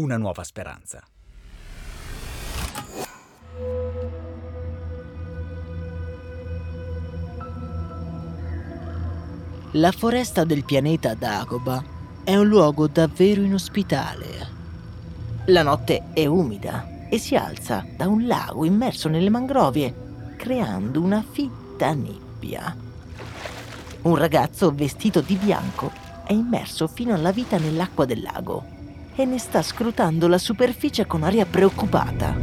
una nuova speranza. La foresta del pianeta Dagoba è un luogo davvero inospitale. La notte è umida e si alza da un lago immerso nelle mangrovie, creando una fitta nebbia. Un ragazzo vestito di bianco è immerso fino alla vita nell'acqua del lago e ne sta scrutando la superficie con aria preoccupata.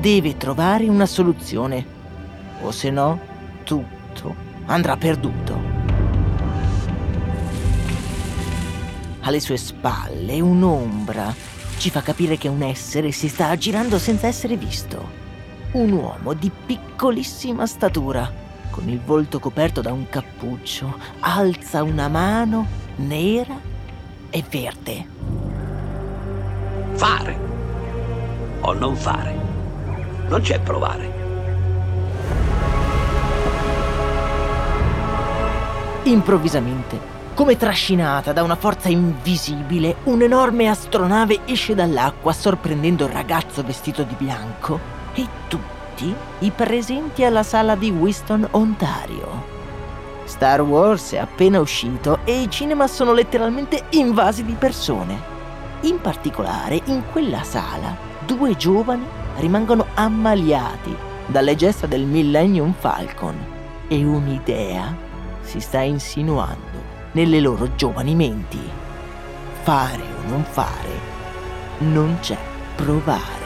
Deve trovare una soluzione, o se no tutto andrà perduto. Alle sue spalle un'ombra ci fa capire che un essere si sta aggirando senza essere visto. Un uomo di piccolissima statura, con il volto coperto da un cappuccio, alza una mano nera e verde. Fare o non fare. Non c'è provare. Improvvisamente, come trascinata da una forza invisibile, un'enorme astronave esce dall'acqua sorprendendo il ragazzo vestito di bianco e tutti i presenti alla sala di Winston, Ontario. Star Wars è appena uscito e i cinema sono letteralmente invasi di persone. In particolare, in quella sala, due giovani rimangono ammaliati dalle gesta del Millennium Falcon e un'idea si sta insinuando nelle loro giovani menti. Fare o non fare, non c'è provare.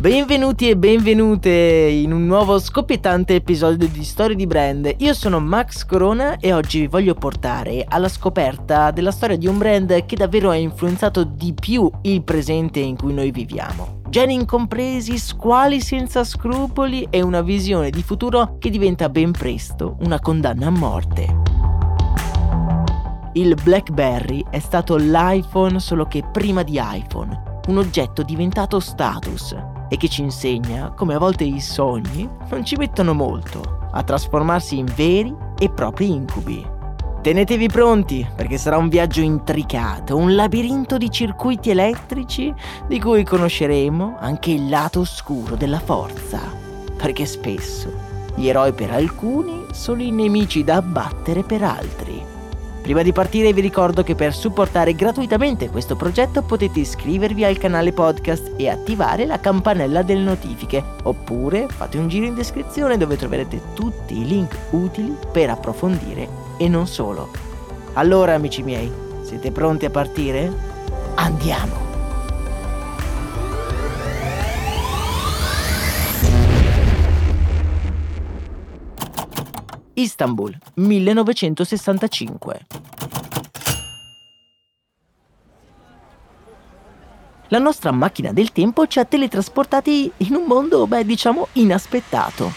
Benvenuti e benvenute in un nuovo scoppiettante episodio di Storie di Brand. Io sono Max Corona e oggi vi voglio portare alla scoperta della storia di un brand che davvero ha influenzato di più il presente in cui noi viviamo. Geni incompresi, squali senza scrupoli e una visione di futuro che diventa ben presto una condanna a morte. Il BlackBerry è stato l'iPhone solo che prima di iPhone, un oggetto diventato status e che ci insegna come a volte i sogni non ci mettono molto a trasformarsi in veri e propri incubi. Tenetevi pronti perché sarà un viaggio intricato, un labirinto di circuiti elettrici di cui conosceremo anche il lato oscuro della forza, perché spesso gli eroi per alcuni sono i nemici da abbattere per altri. Prima di partire vi ricordo che per supportare gratuitamente questo progetto potete iscrivervi al canale podcast e attivare la campanella delle notifiche, oppure fate un giro in descrizione dove troverete tutti i link utili per approfondire e non solo. Allora amici miei, siete pronti a partire? Andiamo! Istanbul, 1965. La nostra macchina del tempo ci ha teletrasportati in un mondo, beh, diciamo, inaspettato.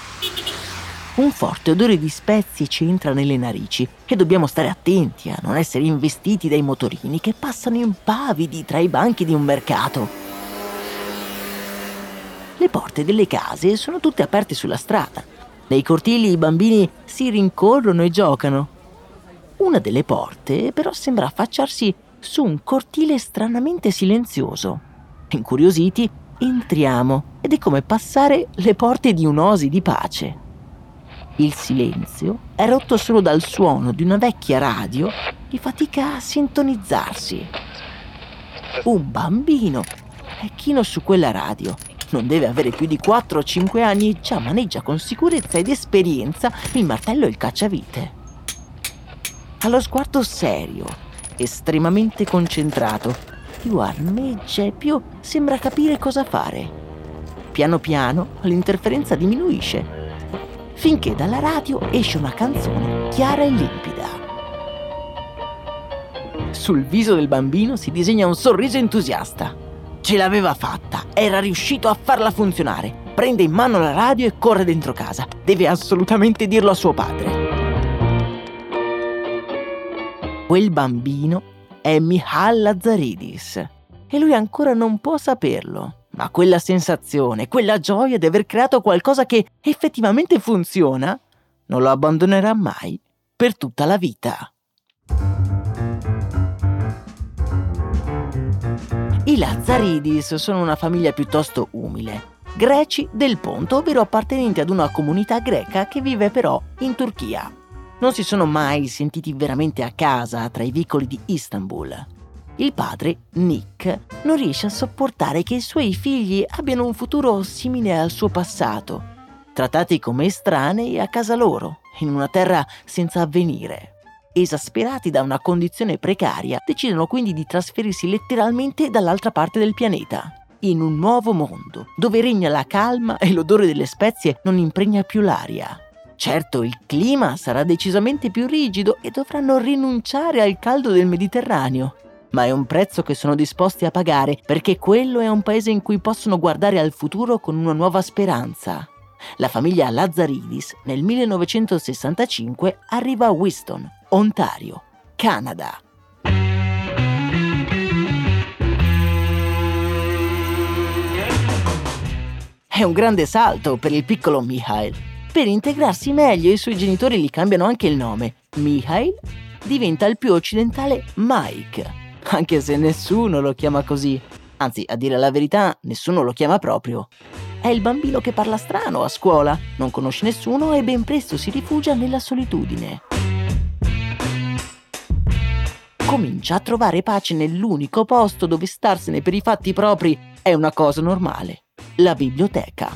Un forte odore di spezie ci entra nelle narici e dobbiamo stare attenti a non essere investiti dai motorini che passano impavidi tra i banchi di un mercato. Le porte delle case sono tutte aperte sulla strada nei cortili i bambini si rincorrono e giocano. Una delle porte però sembra affacciarsi su un cortile stranamente silenzioso. Incuriositi, entriamo ed è come passare le porte di un'osi di pace. Il silenzio è rotto solo dal suono di una vecchia radio che fatica a sintonizzarsi. Un bambino è chino su quella radio. Non deve avere più di 4 o 5 anni e già maneggia con sicurezza ed esperienza il martello e il cacciavite. Ha lo sguardo serio, estremamente concentrato. Più armeggia e più sembra capire cosa fare. Piano piano l'interferenza diminuisce, finché dalla radio esce una canzone chiara e limpida. Sul viso del bambino si disegna un sorriso entusiasta. Ce l'aveva fatta, era riuscito a farla funzionare. Prende in mano la radio e corre dentro casa. Deve assolutamente dirlo a suo padre. Quel bambino è Mihal Lazzaridis e lui ancora non può saperlo. Ma quella sensazione, quella gioia di aver creato qualcosa che effettivamente funziona, non lo abbandonerà mai per tutta la vita. I Lazzaridis sono una famiglia piuttosto umile, greci del Ponto, ovvero appartenenti ad una comunità greca che vive però in Turchia non si sono mai sentiti veramente a casa tra i vicoli di Istanbul. Il padre, Nick, non riesce a sopportare che i suoi figli abbiano un futuro simile al suo passato, trattati come estranei a casa loro, in una terra senza avvenire. Esasperati da una condizione precaria, decidono quindi di trasferirsi letteralmente dall'altra parte del pianeta, in un nuovo mondo, dove regna la calma e l'odore delle spezie non impregna più l'aria. Certo, il clima sarà decisamente più rigido e dovranno rinunciare al caldo del Mediterraneo. Ma è un prezzo che sono disposti a pagare perché quello è un paese in cui possono guardare al futuro con una nuova speranza. La famiglia Lazzaridis nel 1965 arriva a Winston, Ontario, Canada. È un grande salto per il piccolo Mihail per integrarsi meglio i suoi genitori gli cambiano anche il nome. Mihail diventa il più occidentale Mike, anche se nessuno lo chiama così. Anzi, a dire la verità, nessuno lo chiama proprio. È il bambino che parla strano a scuola, non conosce nessuno e ben presto si rifugia nella solitudine. Comincia a trovare pace nell'unico posto dove starsene per i fatti propri è una cosa normale, la biblioteca.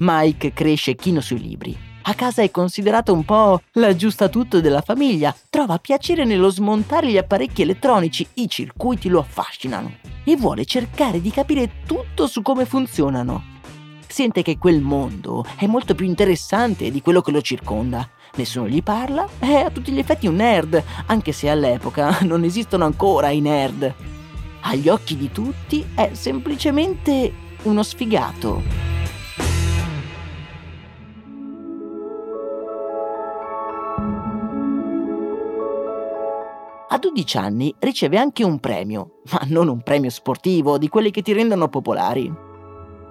Mike cresce chino sui libri. A casa è considerato un po' l'aggiustatutto della famiglia. Trova piacere nello smontare gli apparecchi elettronici, i circuiti lo affascinano e vuole cercare di capire tutto su come funzionano. Sente che quel mondo è molto più interessante di quello che lo circonda. Nessuno gli parla, è a tutti gli effetti un nerd, anche se all'epoca non esistono ancora i nerd. Agli occhi di tutti è semplicemente uno sfigato. A 12 anni riceve anche un premio, ma non un premio sportivo di quelli che ti rendono popolari.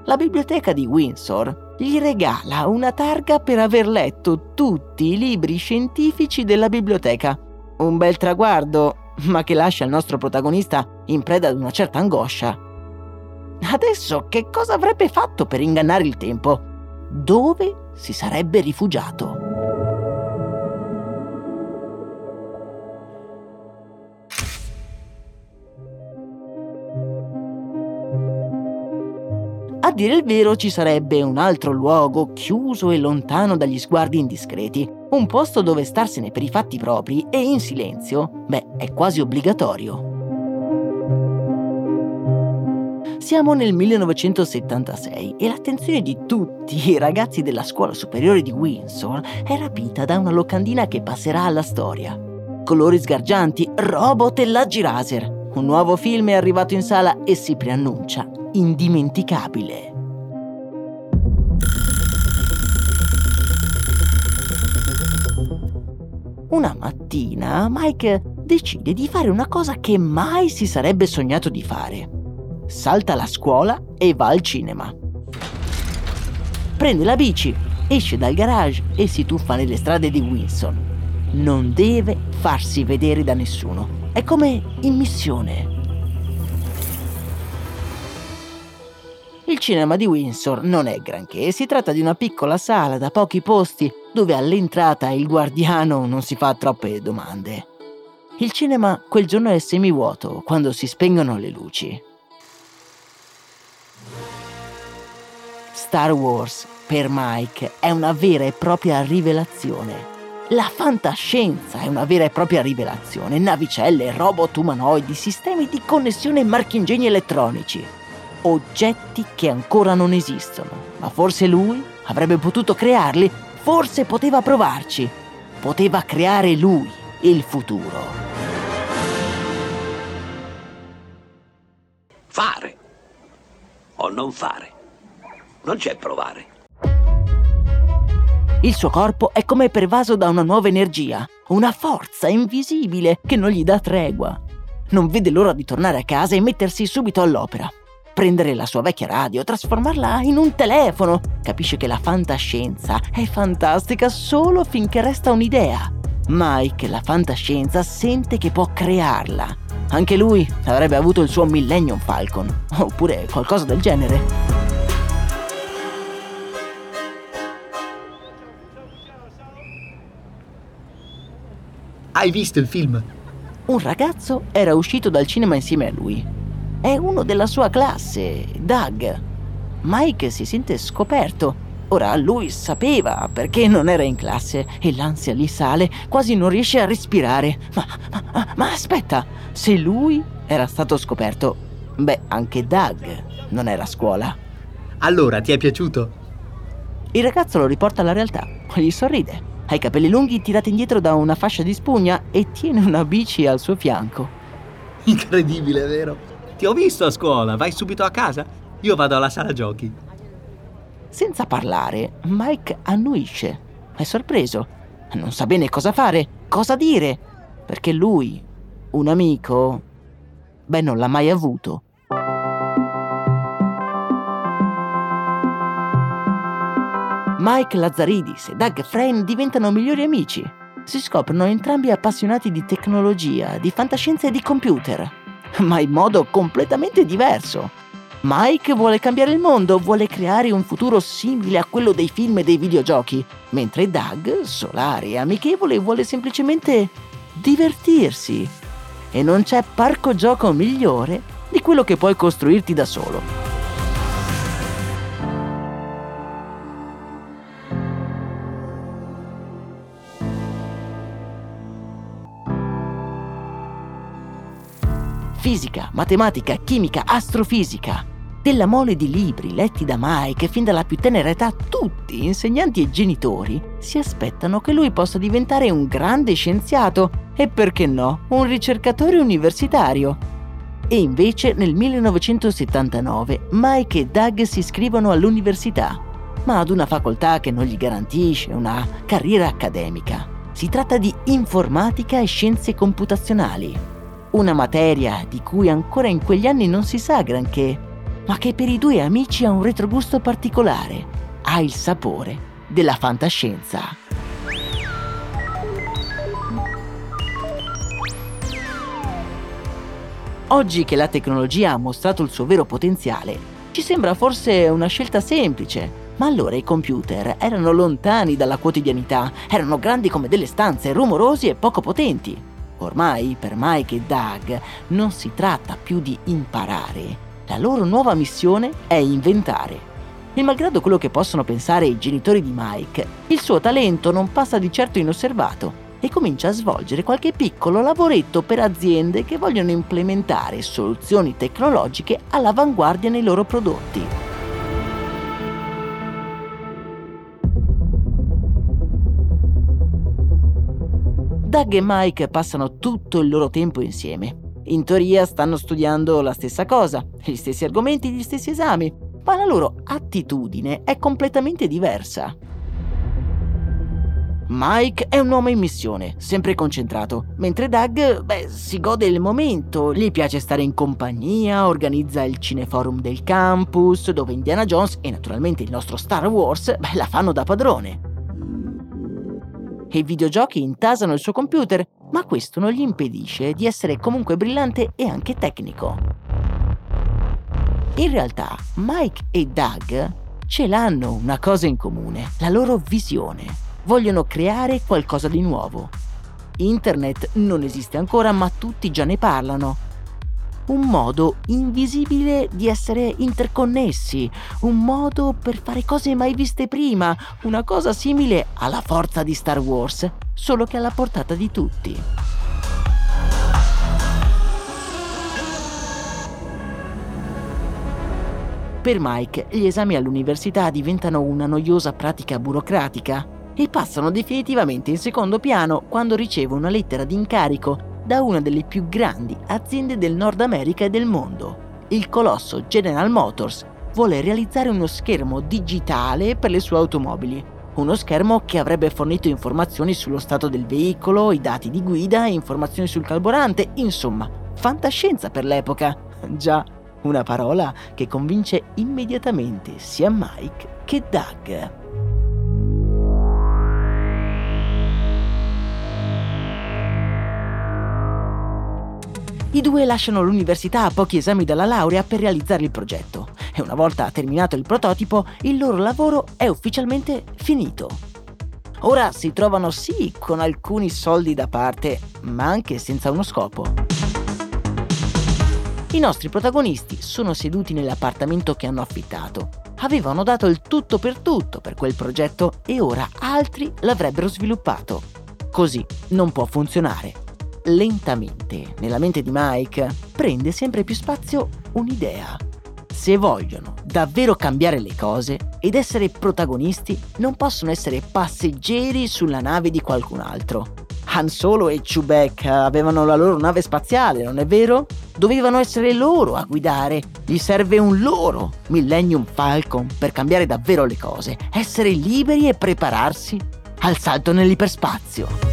La biblioteca di Windsor gli regala una targa per aver letto tutti i libri scientifici della biblioteca. Un bel traguardo, ma che lascia il nostro protagonista in preda ad una certa angoscia. Adesso che cosa avrebbe fatto per ingannare il tempo? Dove si sarebbe rifugiato? Dire il vero ci sarebbe un altro luogo chiuso e lontano dagli sguardi indiscreti, un posto dove starsene per i fatti propri e in silenzio, beh, è quasi obbligatorio. Siamo nel 1976 e l'attenzione di tutti i ragazzi della scuola superiore di Windsor è rapita da una locandina che passerà alla storia. Colori sgargianti, robot e laggi laser Un nuovo film è arrivato in sala e si preannuncia indimenticabile. Una mattina Mike decide di fare una cosa che mai si sarebbe sognato di fare. Salta la scuola e va al cinema. Prende la bici, esce dal garage e si tuffa nelle strade di Wilson. Non deve farsi vedere da nessuno. È come in missione. Il cinema di Windsor non è granché, si tratta di una piccola sala da pochi posti dove all'entrata il guardiano non si fa troppe domande. Il cinema quel giorno è semivuoto quando si spengono le luci. Star Wars per Mike è una vera e propria rivelazione. La fantascienza è una vera e propria rivelazione. Navicelle, robot umanoidi, sistemi di connessione e marchingegni elettronici oggetti che ancora non esistono, ma forse lui avrebbe potuto crearli, forse poteva provarci, poteva creare lui il futuro. Fare o non fare. Non c'è provare. Il suo corpo è come pervaso da una nuova energia, una forza invisibile che non gli dà tregua. Non vede l'ora di tornare a casa e mettersi subito all'opera prendere la sua vecchia radio, trasformarla in un telefono. Capisce che la fantascienza è fantastica solo finché resta un'idea. Mike, la fantascienza, sente che può crearla. Anche lui avrebbe avuto il suo Millennium Falcon, oppure qualcosa del genere. Hai visto il film? Un ragazzo era uscito dal cinema insieme a lui è uno della sua classe, Doug. Mike si sente scoperto. Ora lui sapeva perché non era in classe e l'ansia gli sale, quasi non riesce a respirare. Ma, ma, ma aspetta, se lui era stato scoperto, beh, anche Doug non era a scuola. Allora, ti è piaciuto? Il ragazzo lo riporta alla realtà, gli sorride. Ha i capelli lunghi tirati indietro da una fascia di spugna e tiene una bici al suo fianco. Incredibile, vero? Ti ho visto a scuola, vai subito a casa? Io vado alla sala giochi. Senza parlare, Mike annuisce. È sorpreso. Non sa bene cosa fare, cosa dire. Perché lui, un amico, beh, non l'ha mai avuto. Mike Lazzaridis e Doug Frame diventano migliori amici. Si scoprono entrambi appassionati di tecnologia, di fantascienza e di computer ma in modo completamente diverso. Mike vuole cambiare il mondo, vuole creare un futuro simile a quello dei film e dei videogiochi, mentre Doug, solare e amichevole, vuole semplicemente divertirsi. E non c'è parco gioco migliore di quello che puoi costruirti da solo. Fisica, matematica, chimica, astrofisica. Della mole di libri letti da Mike fin dalla più tenera età, tutti, insegnanti e genitori, si aspettano che lui possa diventare un grande scienziato e perché no, un ricercatore universitario. E invece nel 1979 Mike e Doug si iscrivono all'università, ma ad una facoltà che non gli garantisce una carriera accademica. Si tratta di informatica e scienze computazionali una materia di cui ancora in quegli anni non si sa granché, ma che per i due amici ha un retrogusto particolare, ha il sapore della fantascienza. Oggi che la tecnologia ha mostrato il suo vero potenziale, ci sembra forse una scelta semplice, ma allora i computer erano lontani dalla quotidianità, erano grandi come delle stanze, rumorosi e poco potenti. Ormai per Mike e Doug non si tratta più di imparare. La loro nuova missione è inventare. E malgrado quello che possono pensare i genitori di Mike, il suo talento non passa di certo inosservato e comincia a svolgere qualche piccolo lavoretto per aziende che vogliono implementare soluzioni tecnologiche all'avanguardia nei loro prodotti. Doug e Mike passano tutto il loro tempo insieme. In teoria stanno studiando la stessa cosa, gli stessi argomenti, gli stessi esami, ma la loro attitudine è completamente diversa. Mike è un uomo in missione, sempre concentrato, mentre Doug, beh, si gode il momento, gli piace stare in compagnia, organizza il cineforum del campus, dove Indiana Jones e naturalmente il nostro Star Wars, beh, la fanno da padrone. I videogiochi intasano il suo computer, ma questo non gli impedisce di essere comunque brillante e anche tecnico. In realtà, Mike e Doug ce l'hanno una cosa in comune, la loro visione vogliono creare qualcosa di nuovo. Internet non esiste ancora, ma tutti già ne parlano. Un modo invisibile di essere interconnessi, un modo per fare cose mai viste prima, una cosa simile alla forza di Star Wars, solo che alla portata di tutti. Per Mike gli esami all'università diventano una noiosa pratica burocratica e passano definitivamente in secondo piano quando riceve una lettera di incarico da una delle più grandi aziende del Nord America e del mondo. Il colosso General Motors vuole realizzare uno schermo digitale per le sue automobili. Uno schermo che avrebbe fornito informazioni sullo stato del veicolo, i dati di guida, informazioni sul carburante, insomma, fantascienza per l'epoca. Già, una parola che convince immediatamente sia Mike che Doug. I due lasciano l'università a pochi esami dalla laurea per realizzare il progetto e una volta terminato il prototipo il loro lavoro è ufficialmente finito. Ora si trovano sì con alcuni soldi da parte, ma anche senza uno scopo. I nostri protagonisti sono seduti nell'appartamento che hanno affittato. Avevano dato il tutto per tutto per quel progetto e ora altri l'avrebbero sviluppato. Così non può funzionare lentamente nella mente di Mike prende sempre più spazio un'idea. Se vogliono davvero cambiare le cose ed essere protagonisti, non possono essere passeggeri sulla nave di qualcun altro. Han Solo e Chewbacca avevano la loro nave spaziale, non è vero? Dovevano essere loro a guidare. Gli serve un loro Millennium Falcon per cambiare davvero le cose, essere liberi e prepararsi al salto nell'iperspazio.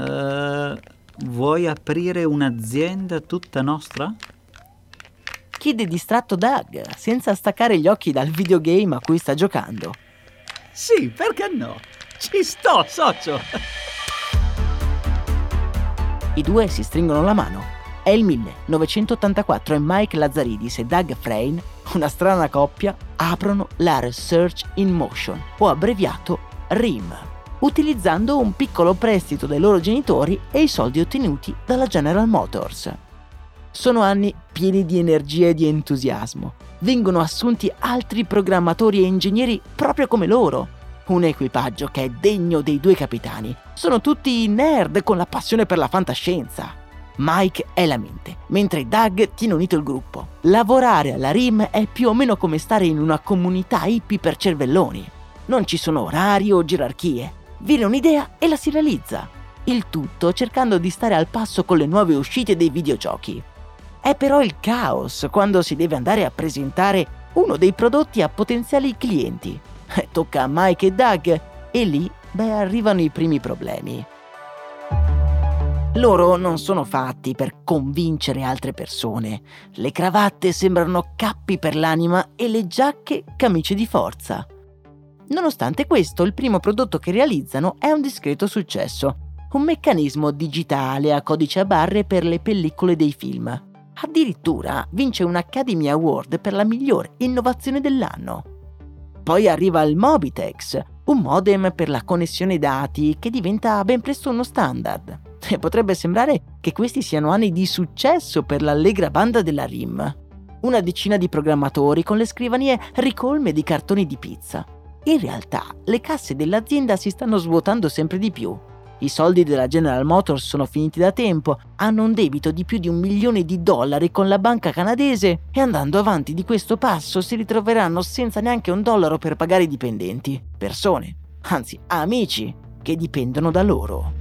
Uh, vuoi aprire un'azienda tutta nostra? Chiede distratto Doug, senza staccare gli occhi dal videogame a cui sta giocando. Sì, perché no? Ci sto, socio! I due si stringono la mano. È il 1984 e Mike Lazzaridis e Doug Frayne, una strana coppia, aprono la Research in Motion, o abbreviato RIM, utilizzando un piccolo prestito dai loro genitori e i soldi ottenuti dalla General Motors. Sono anni pieni di energia e di entusiasmo. Vengono assunti altri programmatori e ingegneri proprio come loro. Un equipaggio che è degno dei due capitani. Sono tutti nerd con la passione per la fantascienza. Mike è la mente, mentre Doug tiene unito il gruppo. Lavorare alla RIM è più o meno come stare in una comunità hippie per cervelloni. Non ci sono orari o gerarchie. Viene un'idea e la si realizza. Il tutto cercando di stare al passo con le nuove uscite dei videogiochi. È però il caos quando si deve andare a presentare uno dei prodotti a potenziali clienti. Eh, tocca a Mike e Doug e lì, beh, arrivano i primi problemi. Loro non sono fatti per convincere altre persone. Le cravatte sembrano cappi per l'anima e le giacche camicie di forza. Nonostante questo, il primo prodotto che realizzano è un discreto successo, un meccanismo digitale a codice a barre per le pellicole dei film. Addirittura vince un Academy Award per la miglior innovazione dell'anno. Poi arriva il Mobitex, un modem per la connessione dati che diventa ben presto uno standard. E potrebbe sembrare che questi siano anni di successo per l'allegra banda della RIM. Una decina di programmatori con le scrivanie ricolme di cartoni di pizza. In realtà le casse dell'azienda si stanno svuotando sempre di più i soldi della General Motors sono finiti da tempo, hanno un debito di più di un milione di dollari con la banca canadese e andando avanti di questo passo si ritroveranno senza neanche un dollaro per pagare i dipendenti, persone, anzi amici, che dipendono da loro.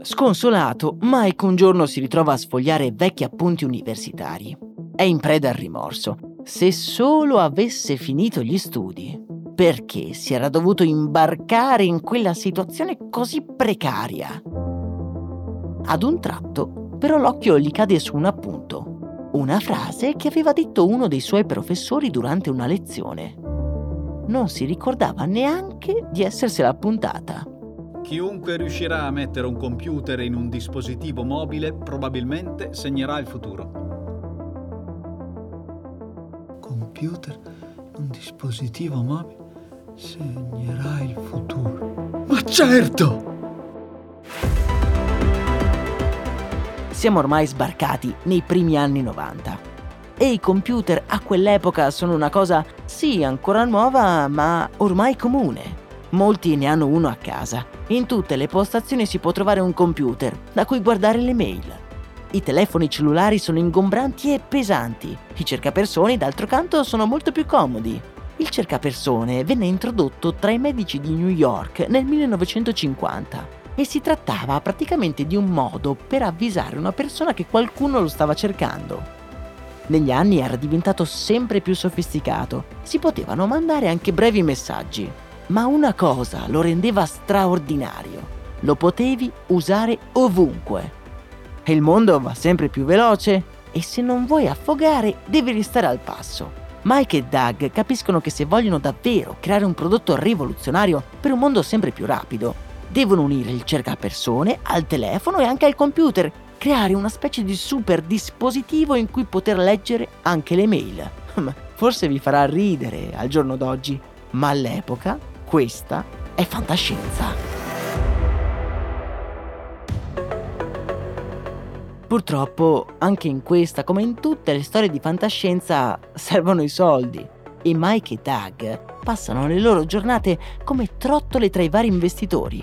Sconsolato, Mike un giorno si ritrova a sfogliare vecchi appunti universitari è in preda al rimorso. Se solo avesse finito gli studi, perché si era dovuto imbarcare in quella situazione così precaria? Ad un tratto, però, l'occhio gli cade su un appunto, una frase che aveva detto uno dei suoi professori durante una lezione. Non si ricordava neanche di essersela appuntata. Chiunque riuscirà a mettere un computer in un dispositivo mobile probabilmente segnerà il futuro computer, un dispositivo mobile, segnerà il futuro. Ma certo! Siamo ormai sbarcati nei primi anni 90 e i computer a quell'epoca sono una cosa sì ancora nuova ma ormai comune. Molti ne hanno uno a casa. In tutte le postazioni si può trovare un computer da cui guardare le mail i telefoni cellulari sono ingombranti e pesanti. I cercapersone, d'altro canto, sono molto più comodi. Il cercapersone venne introdotto tra i medici di New York nel 1950 e si trattava praticamente di un modo per avvisare una persona che qualcuno lo stava cercando. Negli anni era diventato sempre più sofisticato, si potevano mandare anche brevi messaggi, ma una cosa lo rendeva straordinario, lo potevi usare ovunque il mondo va sempre più veloce e se non vuoi affogare devi restare al passo. Mike e Doug capiscono che se vogliono davvero creare un prodotto rivoluzionario per un mondo sempre più rapido, devono unire il cercapersone al telefono e anche al computer, creare una specie di super dispositivo in cui poter leggere anche le mail. Forse vi farà ridere al giorno d'oggi, ma all'epoca questa è fantascienza. Purtroppo, anche in questa, come in tutte le storie di fantascienza, servono i soldi. E Mike e Doug passano le loro giornate come trottole tra i vari investitori.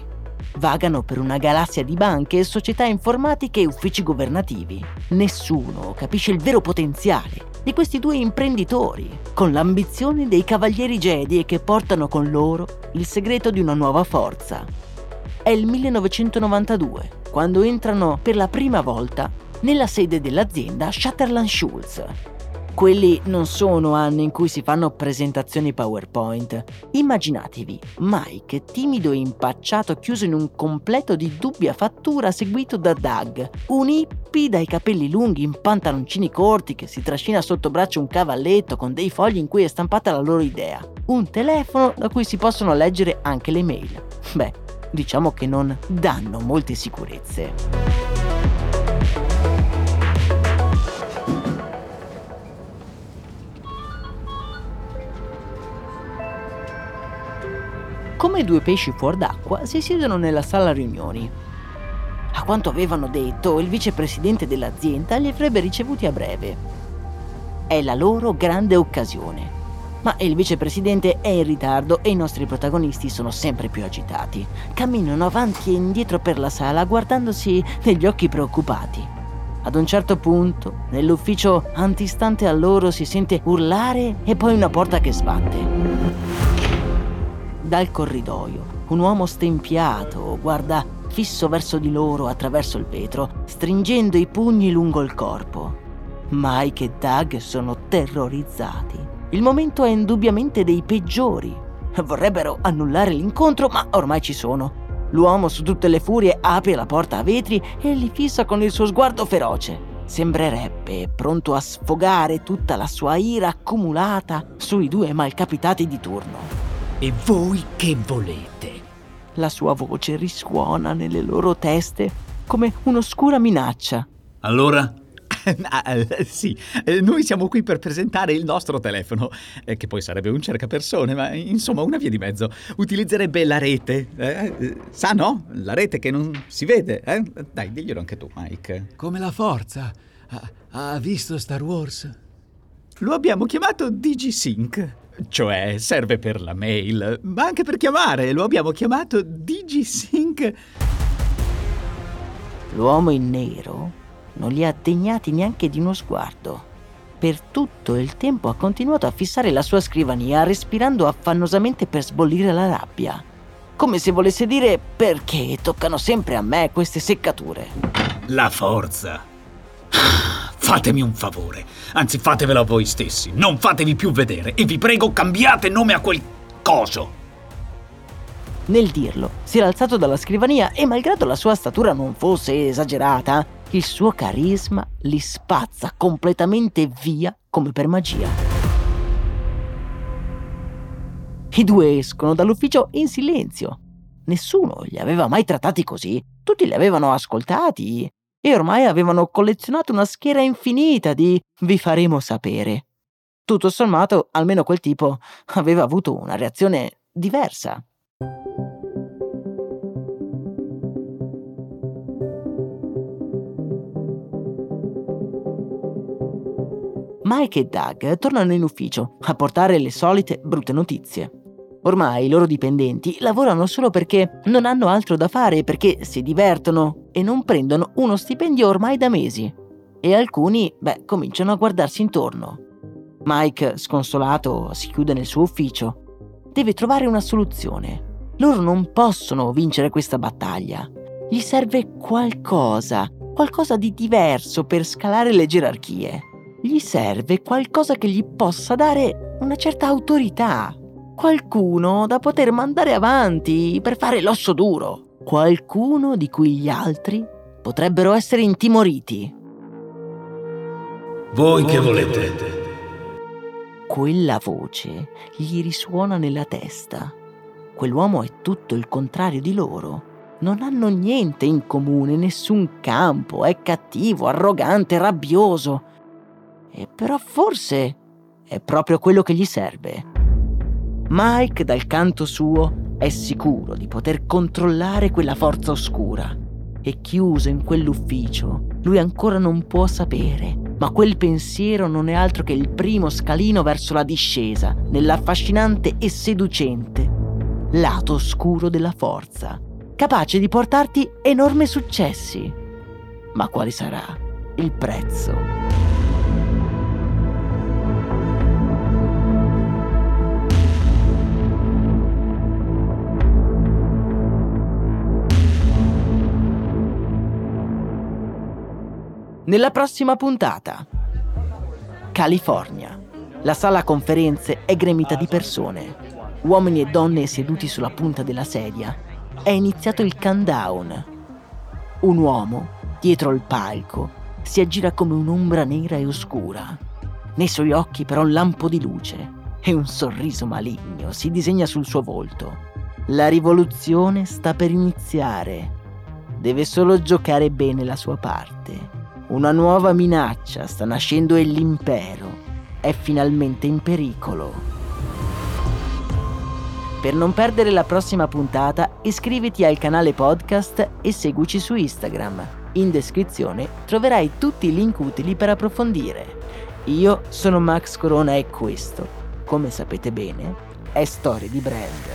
Vagano per una galassia di banche, società informatiche e uffici governativi. Nessuno capisce il vero potenziale di questi due imprenditori, con l'ambizione dei cavalieri Jedi e che portano con loro il segreto di una nuova forza. È il 1992 quando entrano per la prima volta nella sede dell'azienda Shatterland Schultz. Quelli non sono anni in cui si fanno presentazioni PowerPoint. Immaginatevi Mike, timido e impacciato, chiuso in un completo di dubbia fattura, seguito da Doug, un hippie dai capelli lunghi in pantaloncini corti che si trascina sotto braccio un cavalletto con dei fogli in cui è stampata la loro idea, un telefono da cui si possono leggere anche le mail. Beh, diciamo che non danno molte sicurezze. Come due pesci fuor d'acqua si siedono nella sala riunioni. A quanto avevano detto, il vicepresidente dell'azienda li avrebbe ricevuti a breve. È la loro grande occasione. Ma il vicepresidente è in ritardo e i nostri protagonisti sono sempre più agitati. Camminano avanti e indietro per la sala guardandosi negli occhi preoccupati. Ad un certo punto, nell'ufficio antistante a loro si sente urlare e poi una porta che sbatte. Dal corridoio, un uomo stempiato guarda fisso verso di loro attraverso il vetro, stringendo i pugni lungo il corpo. Mike e Doug sono terrorizzati. Il momento è indubbiamente dei peggiori. Vorrebbero annullare l'incontro, ma ormai ci sono. L'uomo su tutte le furie apre la porta a vetri e li fissa con il suo sguardo feroce. Sembrerebbe pronto a sfogare tutta la sua ira accumulata sui due malcapitati di turno. E voi che volete? La sua voce risuona nelle loro teste come un'oscura minaccia. Allora? ah, eh, sì, eh, noi siamo qui per presentare il nostro telefono, eh, che poi sarebbe un cercapersone, ma insomma una via di mezzo. Utilizzerebbe la rete. Eh? Sa no? La rete che non si vede. Eh? Dai, diglielo anche tu, Mike. Come la forza. Ha, ha visto Star Wars? Lo abbiamo chiamato DigiSync. Cioè, serve per la mail, ma anche per chiamare. Lo abbiamo chiamato DigiSync. L'uomo in nero non li ha degnati neanche di uno sguardo. Per tutto il tempo ha continuato a fissare la sua scrivania, respirando affannosamente per sbollire la rabbia. Come se volesse dire perché toccano sempre a me queste seccature. La forza. Fatemi un favore, anzi fatevelo a voi stessi, non fatevi più vedere e vi prego cambiate nome a quel coso. Nel dirlo, si era alzato dalla scrivania e malgrado la sua statura non fosse esagerata, il suo carisma li spazza completamente via come per magia. I due escono dall'ufficio in silenzio. Nessuno li aveva mai trattati così, tutti li avevano ascoltati e ormai avevano collezionato una schiera infinita di vi faremo sapere. Tutto sommato, almeno quel tipo aveva avuto una reazione diversa. Mike e Doug tornano in ufficio a portare le solite brutte notizie. Ormai i loro dipendenti lavorano solo perché non hanno altro da fare, perché si divertono e non prendono uno stipendio ormai da mesi. E alcuni, beh, cominciano a guardarsi intorno. Mike, sconsolato, si chiude nel suo ufficio. Deve trovare una soluzione. Loro non possono vincere questa battaglia. Gli serve qualcosa, qualcosa di diverso per scalare le gerarchie. Gli serve qualcosa che gli possa dare una certa autorità, Qualcuno da poter mandare avanti per fare l'osso duro. Qualcuno di cui gli altri potrebbero essere intimoriti. Voi che volete? Quella voce gli risuona nella testa. Quell'uomo è tutto il contrario di loro. Non hanno niente in comune, nessun campo, è cattivo, arrogante, rabbioso. E però forse è proprio quello che gli serve. Mike, dal canto suo, è sicuro di poter controllare quella forza oscura. E chiuso in quell'ufficio, lui ancora non può sapere, ma quel pensiero non è altro che il primo scalino verso la discesa nell'affascinante e seducente lato oscuro della forza, capace di portarti enormi successi. Ma quale sarà il prezzo? Nella prossima puntata. California. La sala conferenze è gremita di persone. Uomini e donne seduti sulla punta della sedia. È iniziato il countdown. Un uomo, dietro il palco, si aggira come un'ombra nera e oscura. Nei suoi occhi però un lampo di luce e un sorriso maligno si disegna sul suo volto. La rivoluzione sta per iniziare. Deve solo giocare bene la sua parte. Una nuova minaccia sta nascendo e l'impero è finalmente in pericolo. Per non perdere la prossima puntata, iscriviti al canale podcast e seguici su Instagram. In descrizione troverai tutti i link utili per approfondire. Io sono Max Corona e questo, come sapete bene, è Storie di Brand.